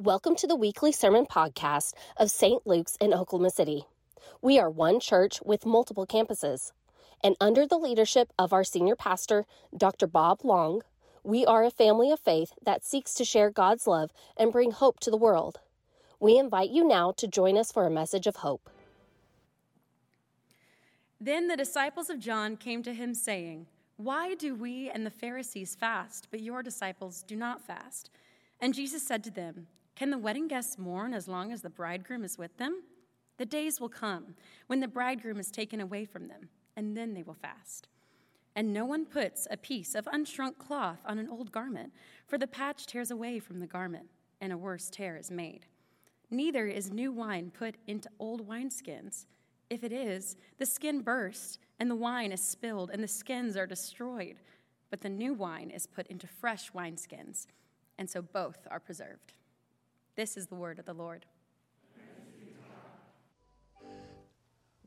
Welcome to the weekly sermon podcast of St. Luke's in Oklahoma City. We are one church with multiple campuses, and under the leadership of our senior pastor, Dr. Bob Long, we are a family of faith that seeks to share God's love and bring hope to the world. We invite you now to join us for a message of hope. Then the disciples of John came to him, saying, Why do we and the Pharisees fast, but your disciples do not fast? And Jesus said to them, Can the wedding guests mourn as long as the bridegroom is with them? The days will come when the bridegroom is taken away from them, and then they will fast. And no one puts a piece of unshrunk cloth on an old garment, for the patch tears away from the garment, and a worse tear is made. Neither is new wine put into old wineskins. If it is, the skin bursts, and the wine is spilled, and the skins are destroyed. But the new wine is put into fresh wineskins, and so both are preserved. This is the word of the Lord.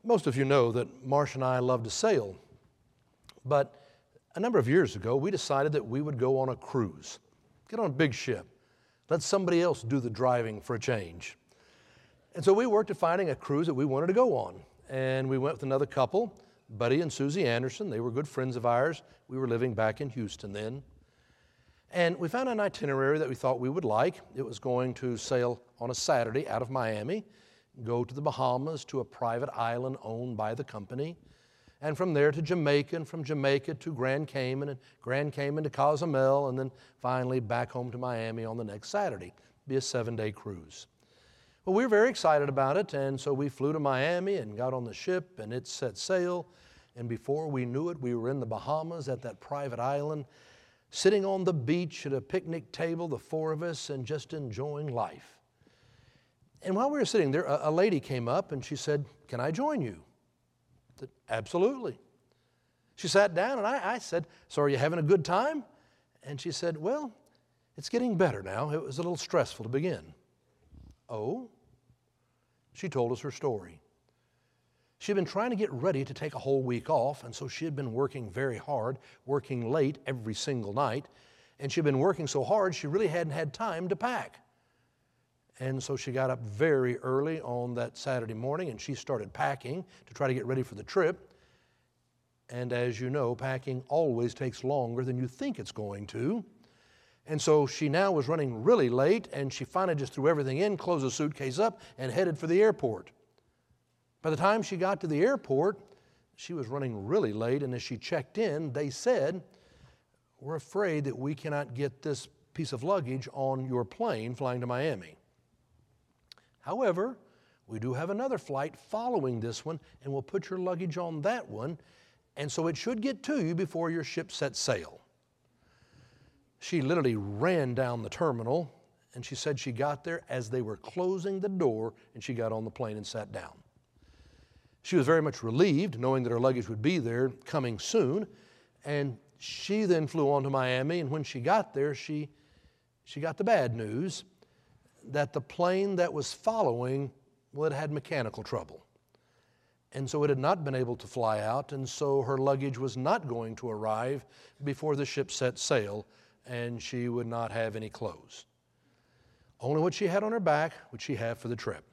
Most of you know that Marsh and I love to sail, but a number of years ago, we decided that we would go on a cruise, get on a big ship, let somebody else do the driving for a change. And so we worked at finding a cruise that we wanted to go on. And we went with another couple, Buddy and Susie Anderson. They were good friends of ours. We were living back in Houston then. And we found an itinerary that we thought we would like. It was going to sail on a Saturday out of Miami, go to the Bahamas to a private island owned by the company, and from there to Jamaica, and from Jamaica to Grand Cayman, and Grand Cayman to Cozumel, and then finally back home to Miami on the next Saturday. Be a seven day cruise. Well, we were very excited about it, and so we flew to Miami and got on the ship, and it set sail. And before we knew it, we were in the Bahamas at that private island, sitting on the beach at a picnic table, the four of us, and just enjoying life. And while we were sitting there, a, a lady came up and she said, Can I join you? I said, Absolutely. She sat down, and I, I said, So are you having a good time? And she said, Well, it's getting better now. It was a little stressful to begin. Oh? She told us her story. She'd been trying to get ready to take a whole week off, and so she had been working very hard, working late every single night, and she'd been working so hard she really hadn't had time to pack. And so she got up very early on that Saturday morning and she started packing to try to get ready for the trip. And as you know, packing always takes longer than you think it's going to. And so she now was running really late, and she finally just threw everything in, closed the suitcase up, and headed for the airport. By the time she got to the airport, she was running really late, and as she checked in, they said, We're afraid that we cannot get this piece of luggage on your plane flying to Miami. However, we do have another flight following this one, and we'll put your luggage on that one, and so it should get to you before your ship sets sail. She literally ran down the terminal and she said she got there as they were closing the door and she got on the plane and sat down. She was very much relieved knowing that her luggage would be there coming soon. And she then flew on to Miami. And when she got there, she, she got the bad news that the plane that was following, well, it had mechanical trouble. And so it had not been able to fly out. And so her luggage was not going to arrive before the ship set sail and she would not have any clothes. Only what she had on her back would she have for the trip.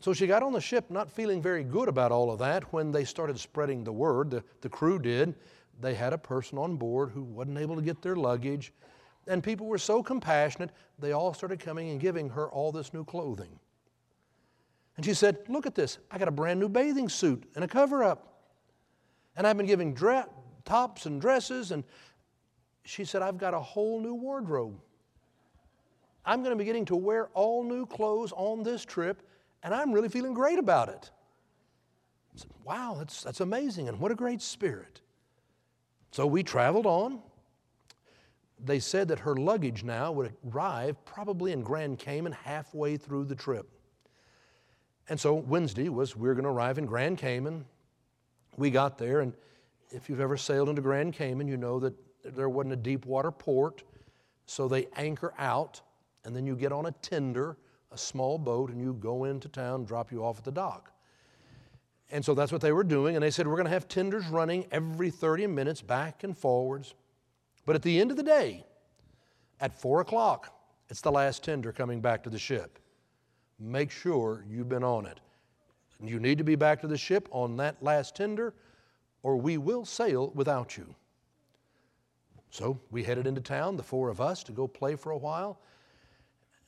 So she got on the ship not feeling very good about all of that when they started spreading the word. The, the crew did. They had a person on board who wasn't able to get their luggage. And people were so compassionate, they all started coming and giving her all this new clothing. And she said, Look at this. I got a brand new bathing suit and a cover up. And I've been giving dre- tops and dresses and she said, I've got a whole new wardrobe. I'm going to be getting to wear all new clothes on this trip, and I'm really feeling great about it. Said, wow, that's, that's amazing, and what a great spirit. So we traveled on. They said that her luggage now would arrive probably in Grand Cayman halfway through the trip. And so Wednesday was we're going to arrive in Grand Cayman. We got there, and if you've ever sailed into Grand Cayman, you know that there wasn't a deep water port, so they anchor out, and then you get on a tender, a small boat, and you go into town, drop you off at the dock. And so that's what they were doing, and they said, We're going to have tenders running every 30 minutes, back and forwards. But at the end of the day, at 4 o'clock, It's the last tender coming back to the ship. Make sure you've been on it. You need to be back to the ship on that last tender, or we will sail without you. So we headed into town, the four of us, to go play for a while.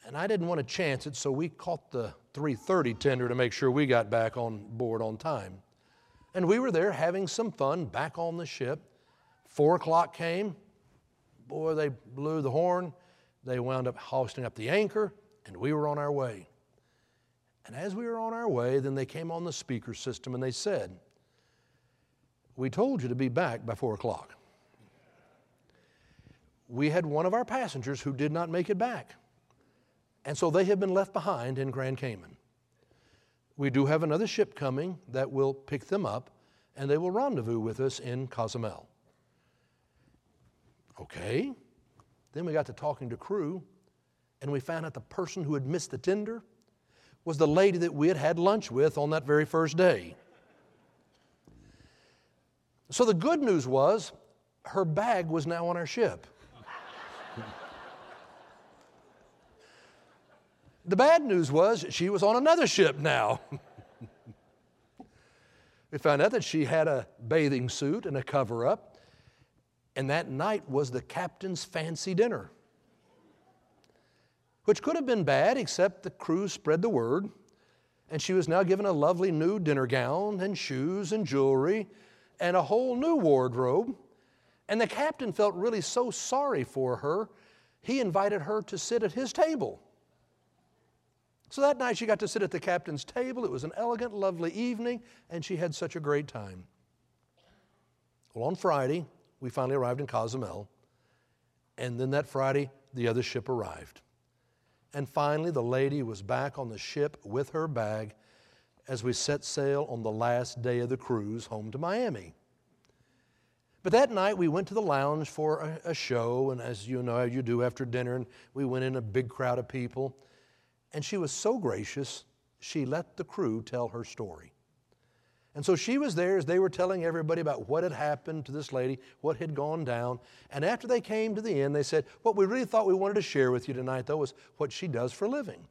And I didn't want to chance it, so we caught the 3:30 tender to make sure we got back on board on time. And we were there having some fun back on the ship. Four o'clock came. Boy, they blew the horn. They wound up hoisting up the anchor, and we were on our way. And as we were on our way, then they came on the speaker system and they said, We told you to be back by four o'clock. We had one of our passengers who did not make it back. And so they have been left behind in Grand Cayman. We do have another ship coming that will pick them up and they will rendezvous with us in Cozumel. Okay. Then we got to talking to crew and we found out the person who had missed the tender was the lady that we had had lunch with on that very first day. So the good news was her bag was now on our ship. The bad news was she was on another ship now. we found out that she had a bathing suit and a cover up, and that night was the captain's fancy dinner which could have been bad, except the crew spread the word, and she was now given a lovely new dinner gown and shoes and jewelry and a whole new wardrobe. And the captain felt really so sorry for her, he invited her to sit at his table. So that night she got to sit at the captain's table. It was an elegant, lovely evening, and she had such a great time. Well, on Friday, we finally arrived in Cozumel, and then that Friday, the other ship arrived. And finally, the lady was back on the ship with her bag as we set sail on the last day of the cruise home to Miami. But that night we went to the lounge for a, a, show, and as you know, you do after dinner, and we went in a big crowd of people. And she was so gracious, she let the crew tell her story. And so she was there as they were telling everybody about what had happened to this lady, what had gone down. And after they came to the end, they said, What we really thought we wanted to share with you tonight, though, was what she does for a living.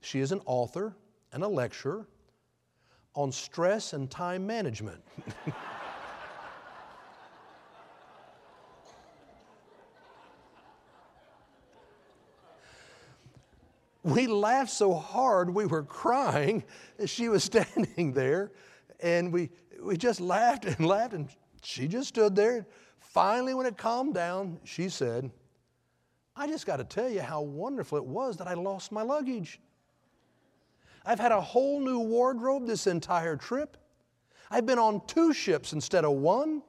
She is an author and a lecturer on stress and time management. we laughed so hard we were crying as she was standing there. And we, we just laughed and laughed, and she just stood there. Finally, when it calmed down, she said, I just got to tell you how wonderful it was that I lost my luggage. I've had a whole new wardrobe this entire trip. I've been on two ships instead of one.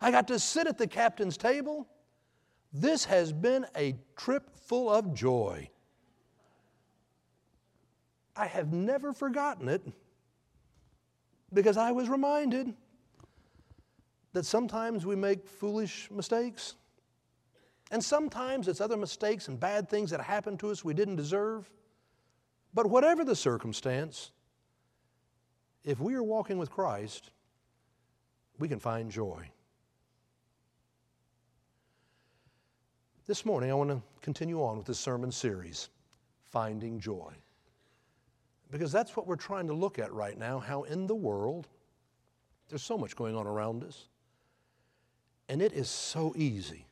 I got to sit at the captain's table. This has been a trip full of joy. I have never forgotten it because I was reminded that sometimes we make foolish mistakes. And sometimes it's other mistakes and bad things that happen to us we didn't deserve. But whatever the circumstance, if we are walking with Christ, we can find joy. This morning, I want to continue on with this sermon series, Finding Joy. Because that's what we're trying to look at right now how in the world, there's so much going on around us. And it is so easy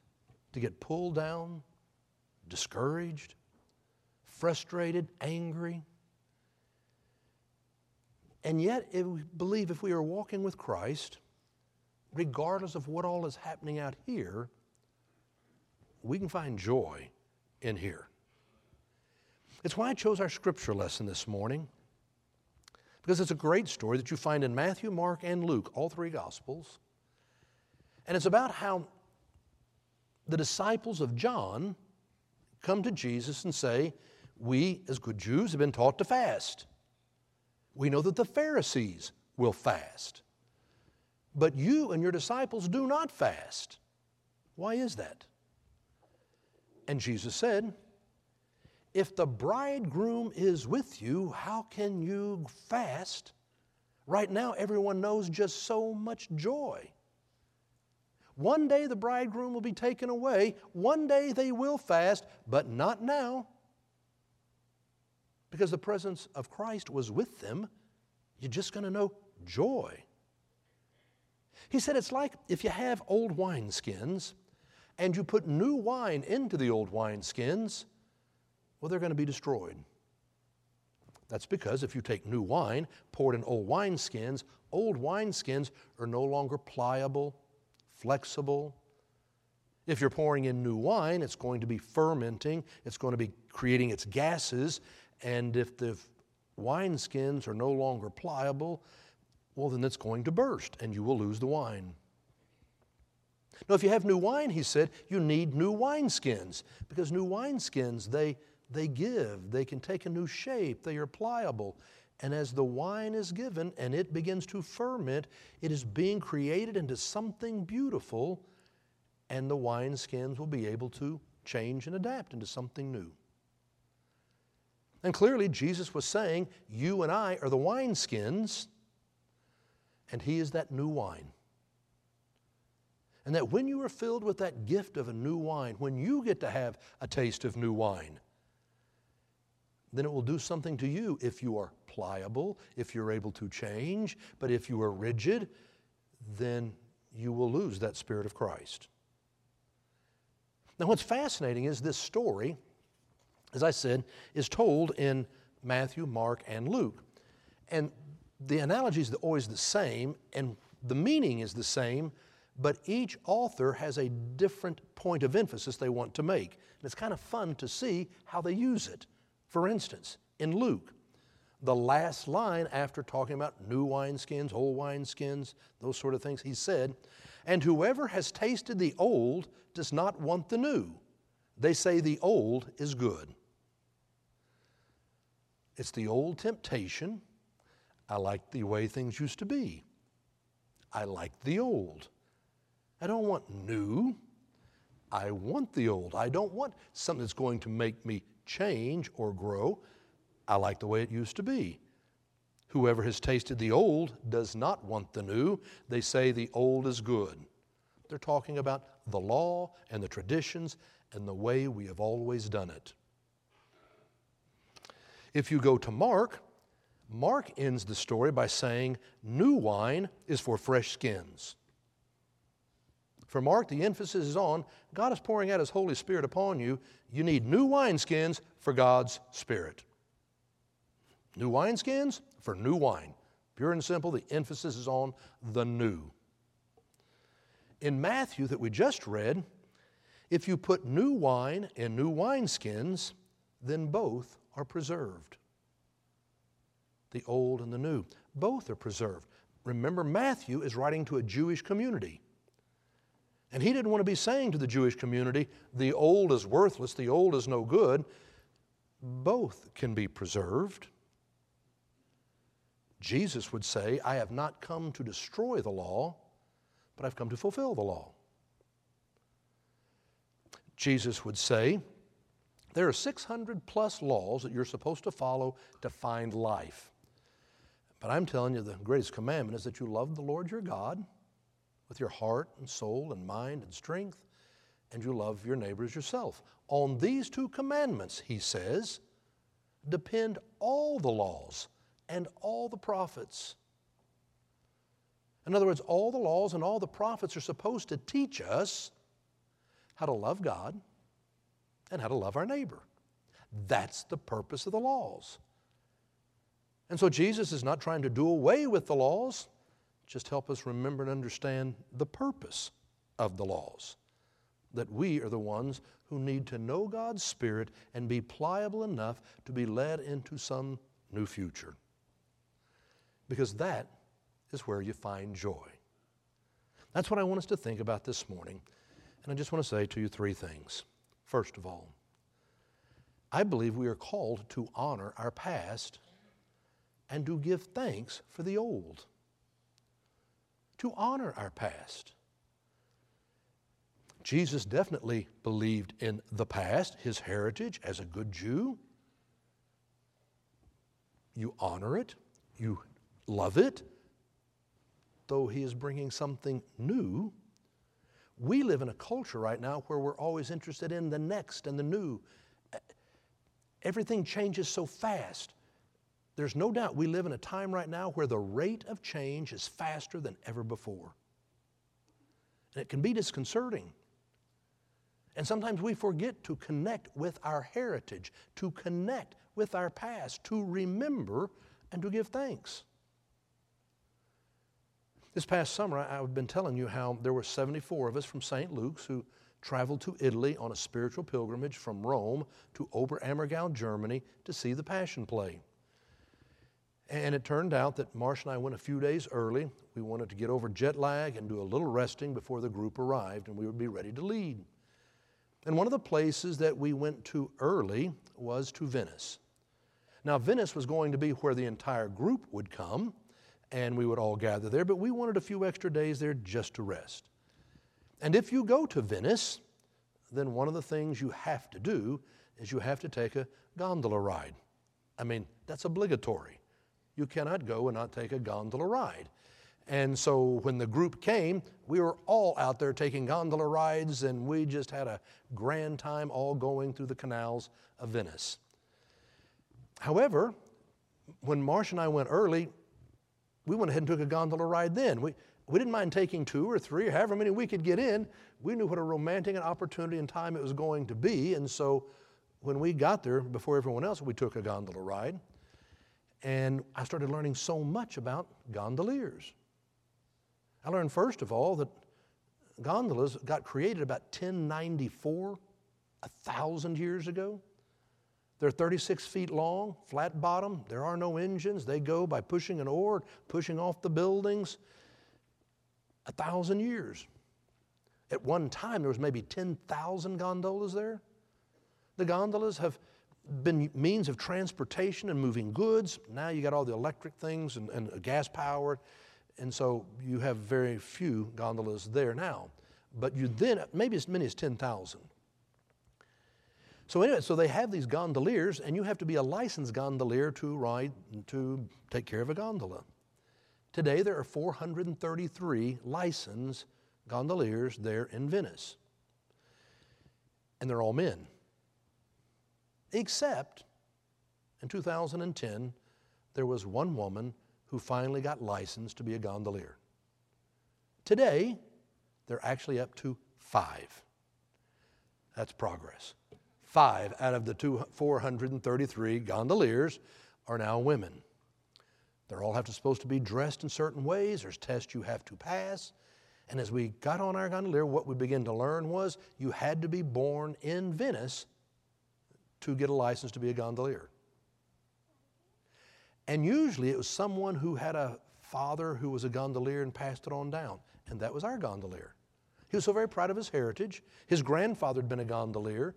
to get pulled down, discouraged, frustrated, angry. And yet, we believe if we are walking with Christ, regardless of what all is happening out here, we can find joy in here. It's why I chose our scripture lesson this morning, because it's a great story that you find in Matthew, Mark, and Luke, all three Gospels. And it's about how the disciples of John come to Jesus and say, We, as good Jews, have been taught to fast. We know that the Pharisees will fast. But you and your disciples do not fast. Why is that? And Jesus said, if the bridegroom is with you, how can you fast? Right now, everyone knows just so much joy. One day the bridegroom will be taken away. One day they will fast, but not now. Because the presence of Christ was with them, you're just going to know joy. He said it's like if you have old wineskins and you put new wine into the old wineskins, well, they're going to be destroyed. That's because if you take new wine poured in old wineskins, old wineskins are no longer pliable, flexible. If you're pouring in new wine, it's going to be fermenting, it's going to be creating its gases, and if the wineskins are no longer pliable, well, then it's going to burst and you will lose the wine. Now, if you have new wine, he said, you need new wineskins because new wineskins, they, they give, they can take a new shape, they are pliable. And as the wine is given and it begins to ferment, it is being created into something beautiful, and the wineskins will be able to change and adapt into something new. And clearly, Jesus was saying, You and I are the wineskins, and He is that new wine. And that when you are filled with that gift of a new wine, when you get to have a taste of new wine, then it will do something to you if you are pliable, if you're able to change. But if you are rigid, then you will lose that Spirit of Christ. Now, what's fascinating is this story, as I said, is told in Matthew, Mark, and Luke. And the analogy is always the same, and the meaning is the same, but each author has a different point of emphasis they want to make. And it's kind of fun to see how they use it. For instance, in Luke, the last line after talking about new wineskins, old wineskins, those sort of things, he said, And whoever has tasted the old does not want the new. They say the old is good. It's the old temptation. I like the way things used to be. I like the old. I don't want new. I want the old. I don't want something that's going to make me change or grow. I like the way it used to be. Whoever has tasted the old does not want the new. They say the old is good. They're talking about the law and the traditions and the way we have always done it. If you go to Mark, Mark ends the story by saying, New wine is for fresh skins. For Mark, the emphasis is on God is pouring out His Holy Spirit upon you. You need new wineskins for God's Spirit. New wineskins for new wine. Pure and simple, the emphasis is on the new. In Matthew, that we just read, if you put new wine in new wineskins, then both are preserved. The old and the new, both are preserved. Remember, Matthew is writing to a Jewish community. And he didn't want to be saying to the Jewish community, the old is worthless, the old is no good. Both can be preserved. Jesus would say, I have not come to destroy the law, but I've come to fulfill the law. Jesus would say, there are 600 plus laws that you're supposed to follow to find life. But I'm telling you, the greatest commandment is that you love the Lord your God with your heart and soul and mind and strength, and you love your neighbor as yourself. On these two commandments, he says, depend all the laws and all the prophets. In other words, all the laws and all the prophets are supposed to teach us how to love God and how to love our neighbor. That's the purpose of the laws. And so Jesus is not trying to do away with the laws, just help us remember and understand the purpose of the laws. That we are the ones who need to know God's Spirit and be pliable enough to be led into some new future. Because that is where you find joy. That's what I want us to think about this morning. And I just want to say to you three things. First of all, I believe we are called to honor our past and to give thanks for the old to honor our past. Jesus definitely believed in the past, his heritage as a good Jew. You honor it, you love it, though he is bringing something new. We live in a culture right now where we're always interested in the next and the new. Everything changes so fast. There's no doubt we live in a time right now where the rate of change is faster than ever before. And it can be disconcerting. And sometimes we forget to connect with our heritage, to connect with our past, to remember and to give thanks. This past summer, I've been telling you how there were 74 of us from St. Luke's who traveled to Italy on a spiritual pilgrimage from Rome to Oberammergau, Germany, to see the Passion Play. And it turned out that Marsh and I went a few days early. We wanted to get over jet lag and do a little resting before the group arrived, and we would be ready to lead. And one of the places that we went to early was to Venice. Now, Venice was going to be where the entire group would come, and we would all gather there, but we wanted a few extra days there just to rest. And if you go to Venice, then one of the things you have to do is you have to take a gondola ride. I mean, that's obligatory. You cannot go and not take a gondola ride. And so when the group came, we were all out there taking gondola rides, and we just had a grand time all going through the canals of Venice. However, when Marsh and I went early, we went ahead and took a gondola ride then. We, we didn't mind taking two or three, or however many we could get in. We knew what a romantic opportunity and time it was going to be. And so when we got there, before everyone else, we took a gondola ride. And I started learning so much about gondoliers. I learned, first of all, that gondolas got created about 1094, a thousand years ago. They're 36 feet long, flat bottom. There are no engines. They go by pushing an oar, pushing off the buildings. A thousand years. At one time, there was maybe 10,000 gondolas there. The gondolas have been means of transportation and moving goods. Now you got all the electric things and, and gas powered. And so you have very few gondolas there now. But you then, maybe as many as 10,000. So anyway, so they have these gondoliers, and you have to be a licensed gondolier to ride to take care of a gondola. Today there are 433 licensed gondoliers there in Venice, and they're all men. Except in 2010, there was one woman who finally got licensed to be a gondolier. Today, they're actually up to five. That's progress. Five out of the two, 433 gondoliers are now women. They're all have to, supposed to be dressed in certain ways. There's tests you have to pass. And as we got on our gondolier, what we began to learn was you had to be born in Venice to get a license to be a gondolier. And usually it was someone who had a father who was a gondolier and passed it on down. And that was our gondolier. He was so very proud of his heritage. His grandfather had been a gondolier.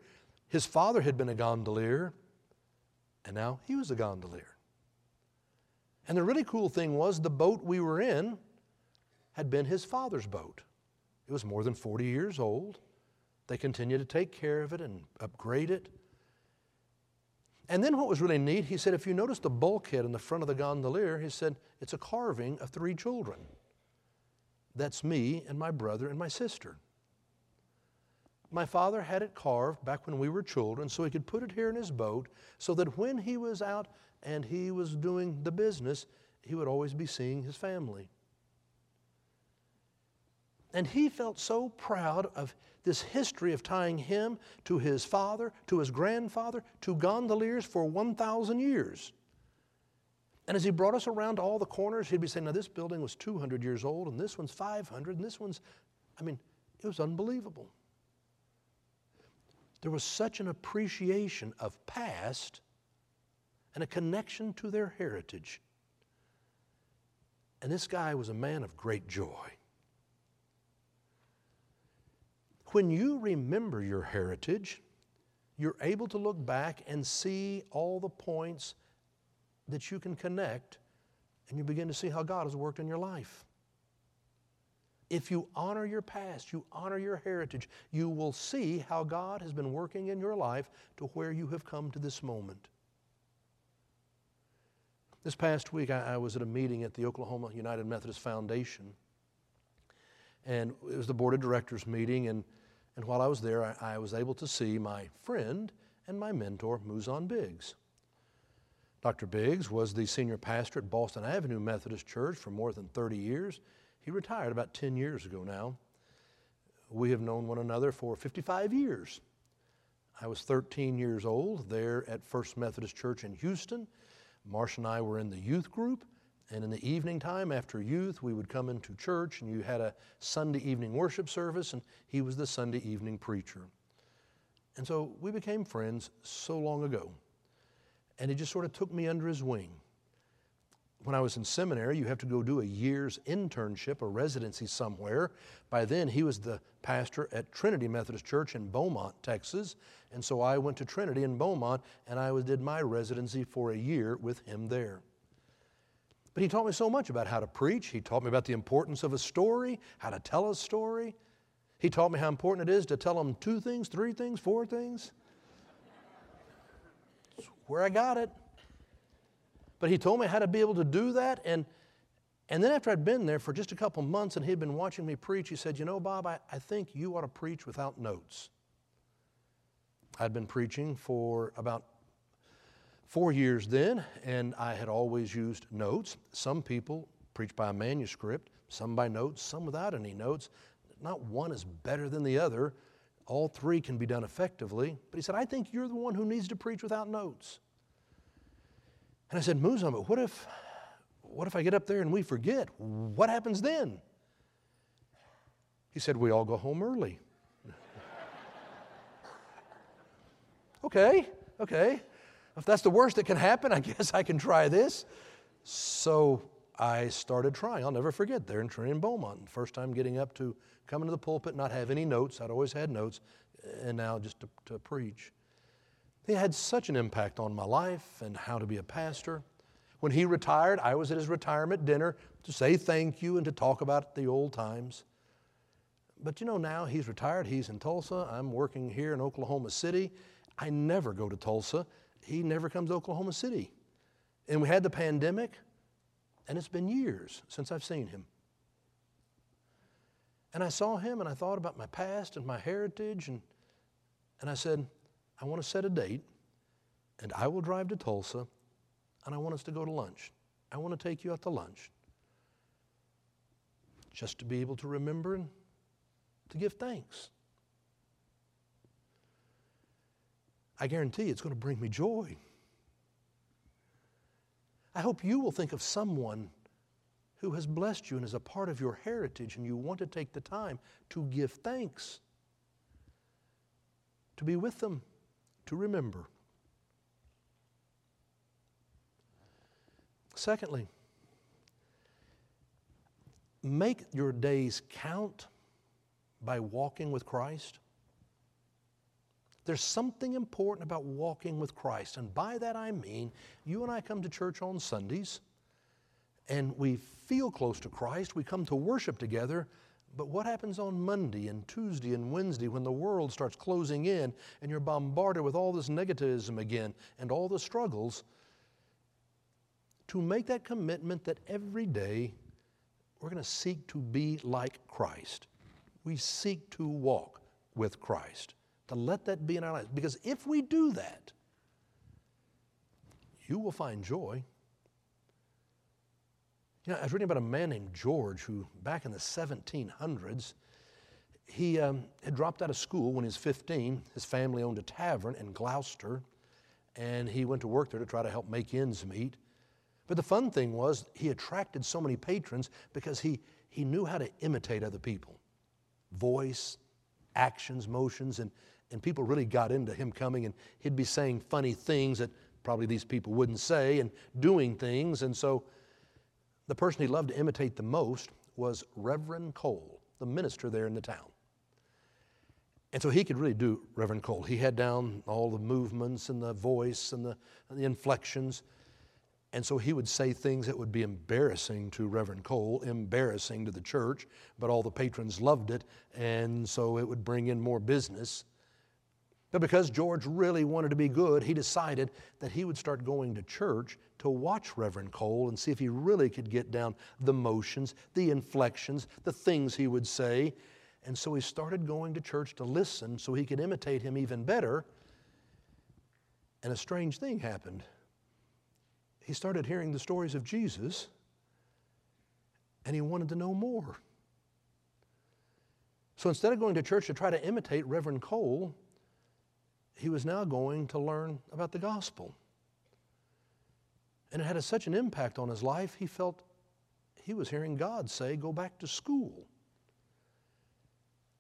His father had been a gondolier, and now he was a gondolier. And the really cool thing was the boat we were in had been his father's boat. It was more than 40 years old. They continued to take care of it and upgrade it. And then what was really neat, he said, if you notice the bulkhead in the front of the gondolier, he said, it's a carving of three children. That's me and my brother and my sister. My father had it carved back when we were children so he could put it here in his boat so that when he was out and he was doing the business, he would always be seeing his family. And he felt so proud of this history of tying him to his father, to his grandfather, to gondoliers for 1,000 years. And as he brought us around to all the corners, he'd be saying, Now, this building was 200 years old, and this one's 500, and this one's, I mean, it was unbelievable. There was such an appreciation of past and a connection to their heritage. And this guy was a man of great joy. When you remember your heritage, you're able to look back and see all the points that you can connect, and you begin to see how God has worked in your life. If you honor your past, you honor your heritage, you will see how God has been working in your life to where you have come to this moment. This past week, I, I was at a meeting at the Oklahoma United Methodist Foundation. And it was the board of directors meeting, and, and while I was there, I, I was able to see my friend and my mentor, Mouzon Biggs. Dr. Biggs was the senior pastor at Boston Avenue Methodist Church for more than 30 years. He retired about 10 years ago now. We have known one another for 55 years. I was 13 years old there at First Methodist Church in Houston. Marsh and I were in the youth group, and in the evening time after youth, we would come into church, and you had a Sunday evening worship service, and he was the Sunday evening preacher. And so we became friends so long ago. And he just sort of took me under his wing. When I was in seminary, you have to go do a year's internship, a residency somewhere. By then, he was the pastor at Trinity Methodist Church in Beaumont, Texas. And so I went to Trinity in Beaumont and I did my residency for a year with him there. But he taught me so much about how to preach. He taught me about the importance of a story, how to tell a story. He taught me how important it is to tell them two things, three things, four things. It's where I got it. But he told me how to be able to do that. And, and then after I'd been there for just a couple months and he'd been watching me preach, he said, You know, Bob, I, I think you ought to preach without notes. I'd been preaching for about four years then, and I had always used notes. Some people preach by manuscript, some by notes, some without any notes. Not one is better than the other. All three can be done effectively. But he said, I think you're the one who needs to preach without notes. And I said, Mouzon, but what if, what if I get up there and we forget? What happens then? He said, We all go home early. okay, okay. If that's the worst that can happen, I guess I can try this. So I started trying. I'll never forget there in Trinity and Beaumont. First time getting up to come into the pulpit, not have any notes. I'd always had notes, and now just to, to preach. He had such an impact on my life and how to be a pastor. When he retired, I was at his retirement dinner to say thank you and to talk about the old times. But you know, now he's retired, he's in Tulsa. I'm working here in Oklahoma City. I never go to Tulsa. He never comes to Oklahoma City. And we had the pandemic, and it's been years since I've seen him. And I saw him and I thought about my past and my heritage, and, and I said, I want to set a date, and I will drive to Tulsa, and I want us to go to lunch. I want to take you out to lunch. Just to be able to remember and to give thanks. I guarantee it's going to bring me joy. I hope you will think of someone who has blessed you and is a part of your heritage, and you want to take the time to give thanks, to be with them, to remember. Secondly, make your days count by walking with Christ. There's something important about walking with Christ, and by that I mean you and I come to church on Sundays and we feel close to Christ, we come to worship together, but what happens on Monday and Tuesday and Wednesday when the world starts closing in and you're bombarded with all this negativism again and all the struggles? To make that commitment that every day we're going to seek to be like Christ. We seek to walk with Christ, to let that be in our lives. Because if we do that, you will find joy. You know, I was reading about a man named George who, back in the 1700s, he um, had dropped out of school when he was 15. His family owned a tavern in Gloucester, and he went to work there to try to help make ends meet. But the fun thing was, he attracted so many patrons because he, he knew how to imitate other people voice, actions, motions, and, and people really got into him coming, and he'd be saying funny things that probably these people wouldn't say, and doing things. And so, the person he loved to imitate the most was Reverend Cole, the minister there in the town. And so he could really do Reverend Cole. He had down all the movements and the voice and the, and the inflections. And so he would say things that would be embarrassing to Reverend Cole, embarrassing to the church, but all the patrons loved it, and so it would bring in more business. But because George really wanted to be good, he decided that he would start going to church to watch Reverend Cole and see if he really could get down the motions, the inflections, the things he would say. And so he started going to church to listen so he could imitate him even better. And a strange thing happened. He started hearing the stories of Jesus and he wanted to know more. So instead of going to church to try to imitate Reverend Cole, he was now going to learn about the gospel. And it had such an impact on his life, he felt he was hearing God say, Go back to school.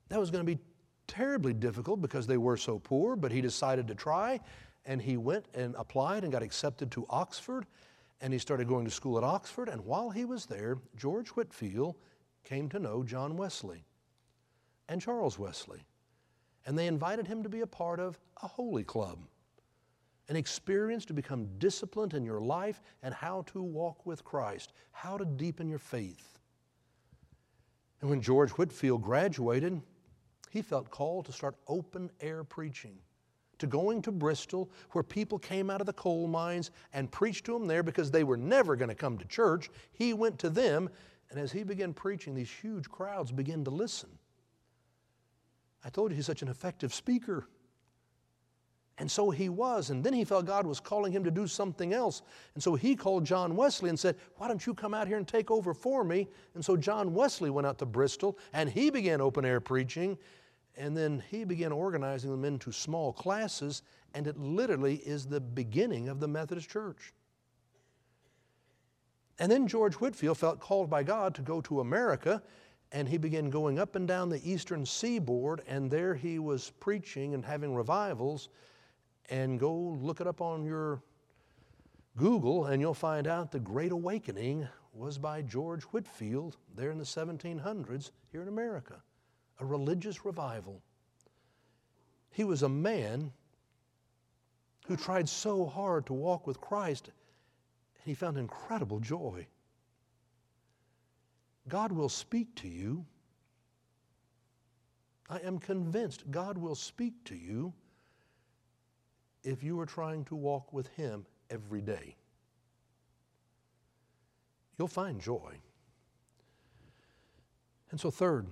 That was going to be terribly difficult because they were so poor, but he decided to try, and he went and applied and got accepted to Oxford, and he started going to school at Oxford. And while he was there, George Whitefield came to know John Wesley and Charles Wesley and they invited him to be a part of a holy club, an experience to become disciplined in your life and how to walk with Christ, how to deepen your faith. And when George Whitefield graduated, he felt called to start open air preaching, to going to Bristol, where people came out of the coal mines and preached to them there because they were never going to come to church. He went to them, and as he began preaching, these huge crowds began to listen. I told you he's such an effective speaker. And so he was. And then he felt God was calling him to do something else. And so he called John Wesley and said, Why don't you come out here and take over for me? And so John Wesley went out to Bristol and he began open air preaching. And then he began organizing them into small classes. And it literally is the beginning of the Methodist Church. And then George Whitefield felt called by God to go to America and he began going up and down the eastern seaboard, and there he was preaching and having revivals. And go look it up on your Google, and you'll find out the Great Awakening was by George Whitefield there in the 1700s here in America, a religious revival. He was a man who tried so hard to walk with Christ, and he found incredible joy. God will speak to you. I am convinced God will speak to you if you are trying to walk with Him every day. You'll find joy. And so, third,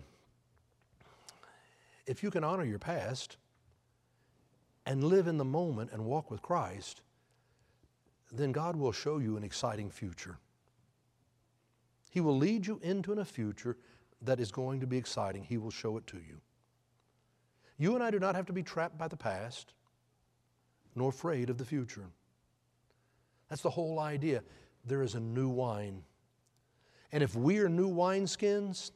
if you can honor your past and live in the moment and walk with Christ, then God will show you an exciting future. He will lead you into a future that is going to be exciting. He will show it to you. You and I do not have to be trapped by the past nor afraid of the future. That's the whole idea. There is a new wine. And if we are new wineskins,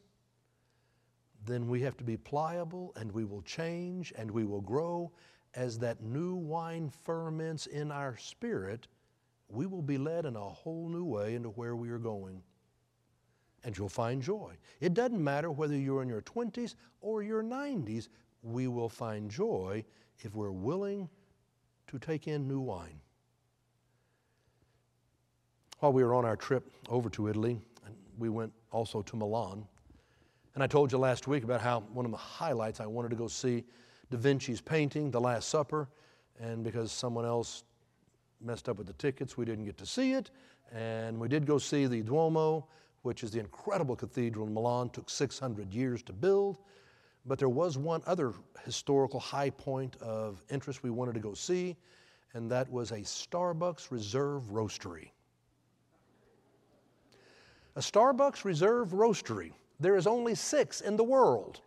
then we have to be pliable and we will change and we will grow. As that new wine ferments in our spirit, we will be led in a whole new way into where we are going and you'll find joy. It doesn't matter whether you're in your 20s or your 90s, we will find joy if we're willing to take in new wine. While we were on our trip over to Italy, we went also to Milan. And I told you last week about how one of the highlights I wanted to go see Da Vinci's painting, The Last Supper, and because someone else messed up with the tickets, we didn't get to see it. And we did go see the Duomo, which is the incredible cathedral in Milan, took 600 years to build. But there was one other historical high point of interest we wanted to go see, and that was a Starbucks Reserve Roastery. A Starbucks Reserve Roastery. There is only six in the world.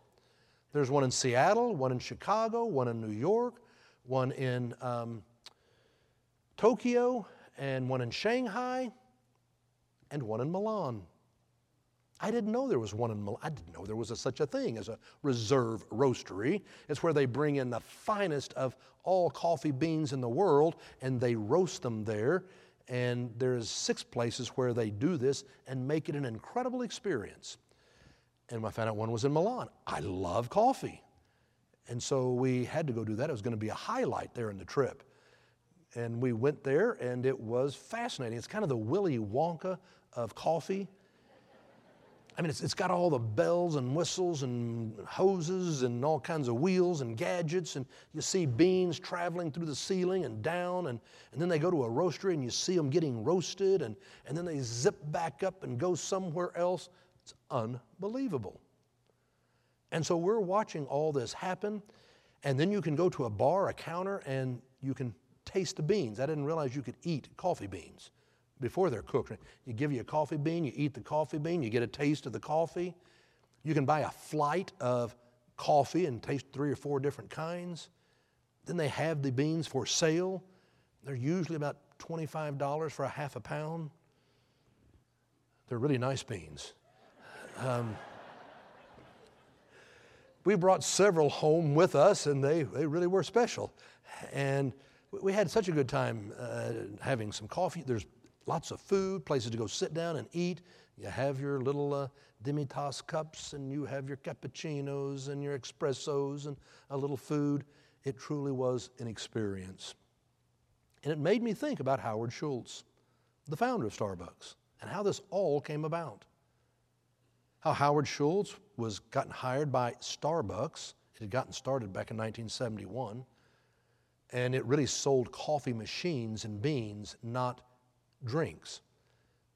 There's one in Seattle, one in Chicago, one in New York, one in um, Tokyo, and one in Shanghai, and one in Milan. I didn't know there was one in Milan. I didn't know there was a, such a thing as a reserve roastery. It's where they bring in the finest of all coffee beans in the world and they roast them there. And there's six places where they do this and make it an incredible experience. And I found out one was in Milan. I love coffee. And so we had to go do that. It was going to be a highlight there in the trip. And we went there and it was fascinating. It's kind of the Willy Wonka of coffee I mean, it's, it's got all the bells and whistles and hoses and all kinds of wheels and gadgets. And you see beans traveling through the ceiling and down. And, and then they go to a roastery and you see them getting roasted. And, and then they zip back up and go somewhere else. It's unbelievable. And so we're watching all this happen. And then you can go to a bar, a counter, and you can taste the beans. I didn't realize you could eat coffee beans before they're cooked. You give you a coffee bean, you eat the coffee bean, you get a taste of the coffee. You can buy a flight of coffee and taste three or four different kinds. Then they have the beans for sale. They're usually about $25 for a half a pound. They're really nice beans. Um, we brought several home with us, and they, they really were special. And we had such a good time uh, having some coffee. There's lots of food, places to go sit down and eat. You have your little uh, demi-tasse cups, and you have your cappuccinos and your espressos and a little food. It truly was an experience. And it made me think about Howard Schultz, the founder of Starbucks, and how this all came about. How Howard Schultz was gotten hired by Starbucks. It had gotten started back in 1971, and it really sold coffee machines and beans, not drinks.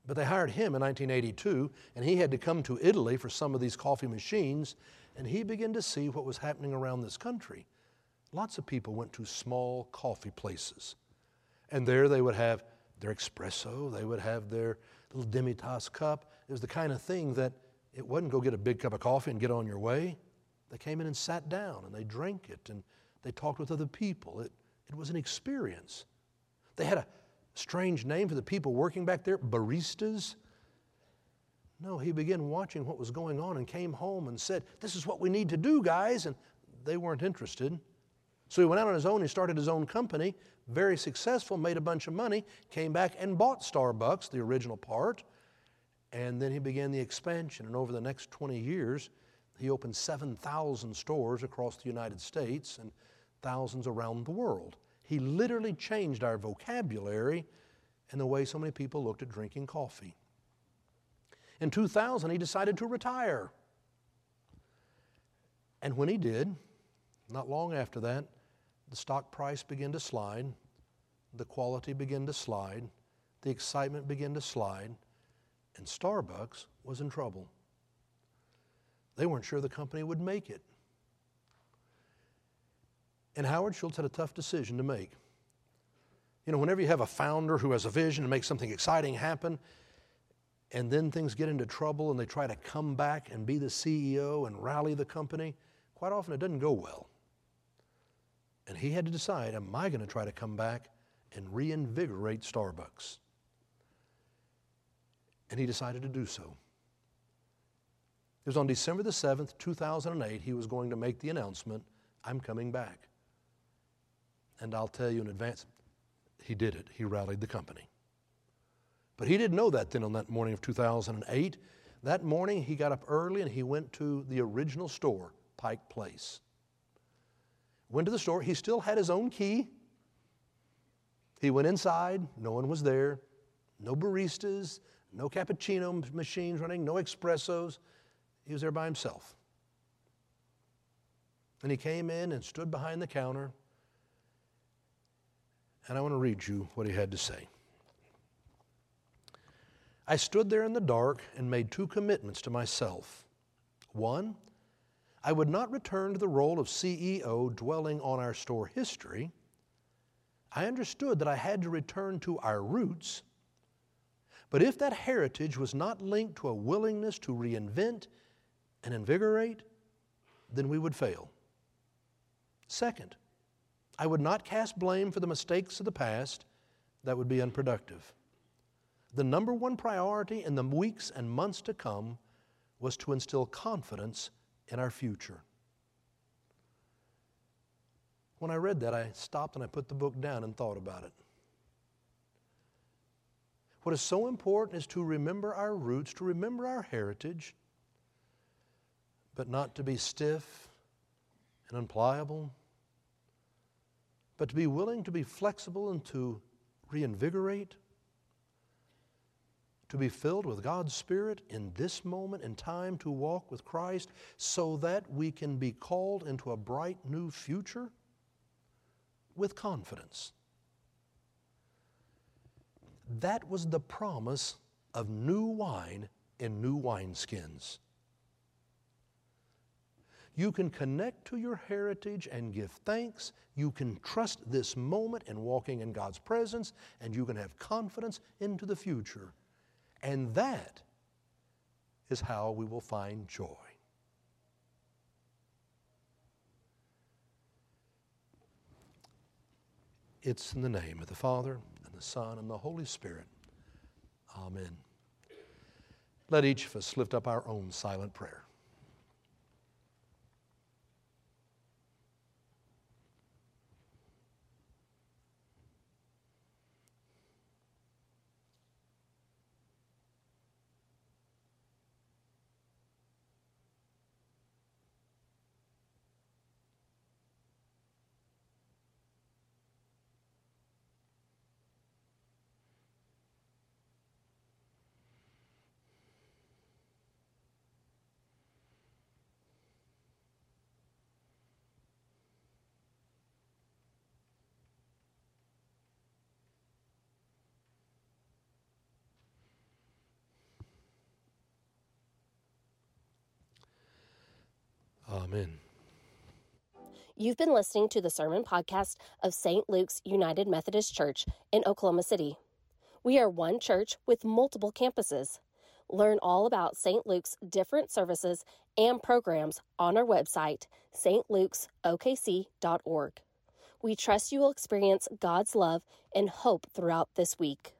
But they hired him in 1982, and he had to come to Italy for some of these coffee machines, and he began to see what was happening around this country. Lots of people went to small coffee places, and there they would have their espresso, they would have their little demi-tasse cup. It was the kind of thing that it wasn't go get a big cup of coffee and get on your way. They came in and sat down and they drank it and they talked with other people. It, it was an experience. They had a strange name for the people working back there, baristas. No, he began watching what was going on and came home and said, This is what we need to do, guys. And they weren't interested. So he went out on his own, he started his own company, very successful, made a bunch of money, came back and bought Starbucks, the original part, and then he began the expansion. And over the next 20 years, he opened 7,000 stores across the United States and thousands around the world. He literally changed our vocabulary and the way so many people looked at drinking coffee. In 2000, he decided to retire. And when he did, not long after that, the stock price began to slide, the quality began to slide, the excitement began to slide, and Starbucks was in trouble. They weren't sure the company would make it. And Howard Schultz had a tough decision to make. You know, whenever you have a founder who has a vision to make something exciting happen, and then things get into trouble and they try to come back and be the CEO and rally the company, quite often it doesn't go well. And he had to decide am I going to try to come back and reinvigorate Starbucks? And he decided to do so. It was on December the 7th, 2008, he was going to make the announcement I'm coming back. And I'll tell you in advance, he did it. He rallied the company. But he didn't know that then on that morning of 2008. That morning, he got up early and he went to the original store, Pike Place. Went to the store. He still had his own key. He went inside. No one was there. No baristas, no cappuccino machines running, no espressos. He was there by himself. And he came in and stood behind the counter and I want to read you what he had to say. I stood there in the dark and made two commitments to myself. One, I would not return to the role of CEO dwelling on our store history. I understood that I had to return to our roots. But if that heritage was not linked to a willingness to reinvent and invigorate, then we would fail. Second, I would not cast blame for the mistakes of the past, that would be unproductive. The number one priority in the weeks and months to come was to instill confidence in our future. When I read that, I stopped and I put the book down and thought about it. What is so important is to remember our roots, to remember our heritage, but not to be stiff and unpliable but to be willing to be flexible and to reinvigorate. to be filled with God's Spirit in this moment in time to walk with Christ so that we can be called into a bright new future with confidence. That was the promise of new wine in new wineskins. You can connect to your heritage and give thanks. You can trust this moment in walking in God's presence, and you can have confidence into the future. And that is how we will find joy. It's in the name of the Father, and the Son, and the Holy Spirit. Amen. Let each of us lift up our own silent prayer. Amen. You've been listening to the sermon podcast of St. Luke's United Methodist Church in Oklahoma City. We are one church with multiple campuses. Learn all about St. Luke's different services and programs on our website, stlukesokc.org. We trust you will experience God's love and hope throughout this week.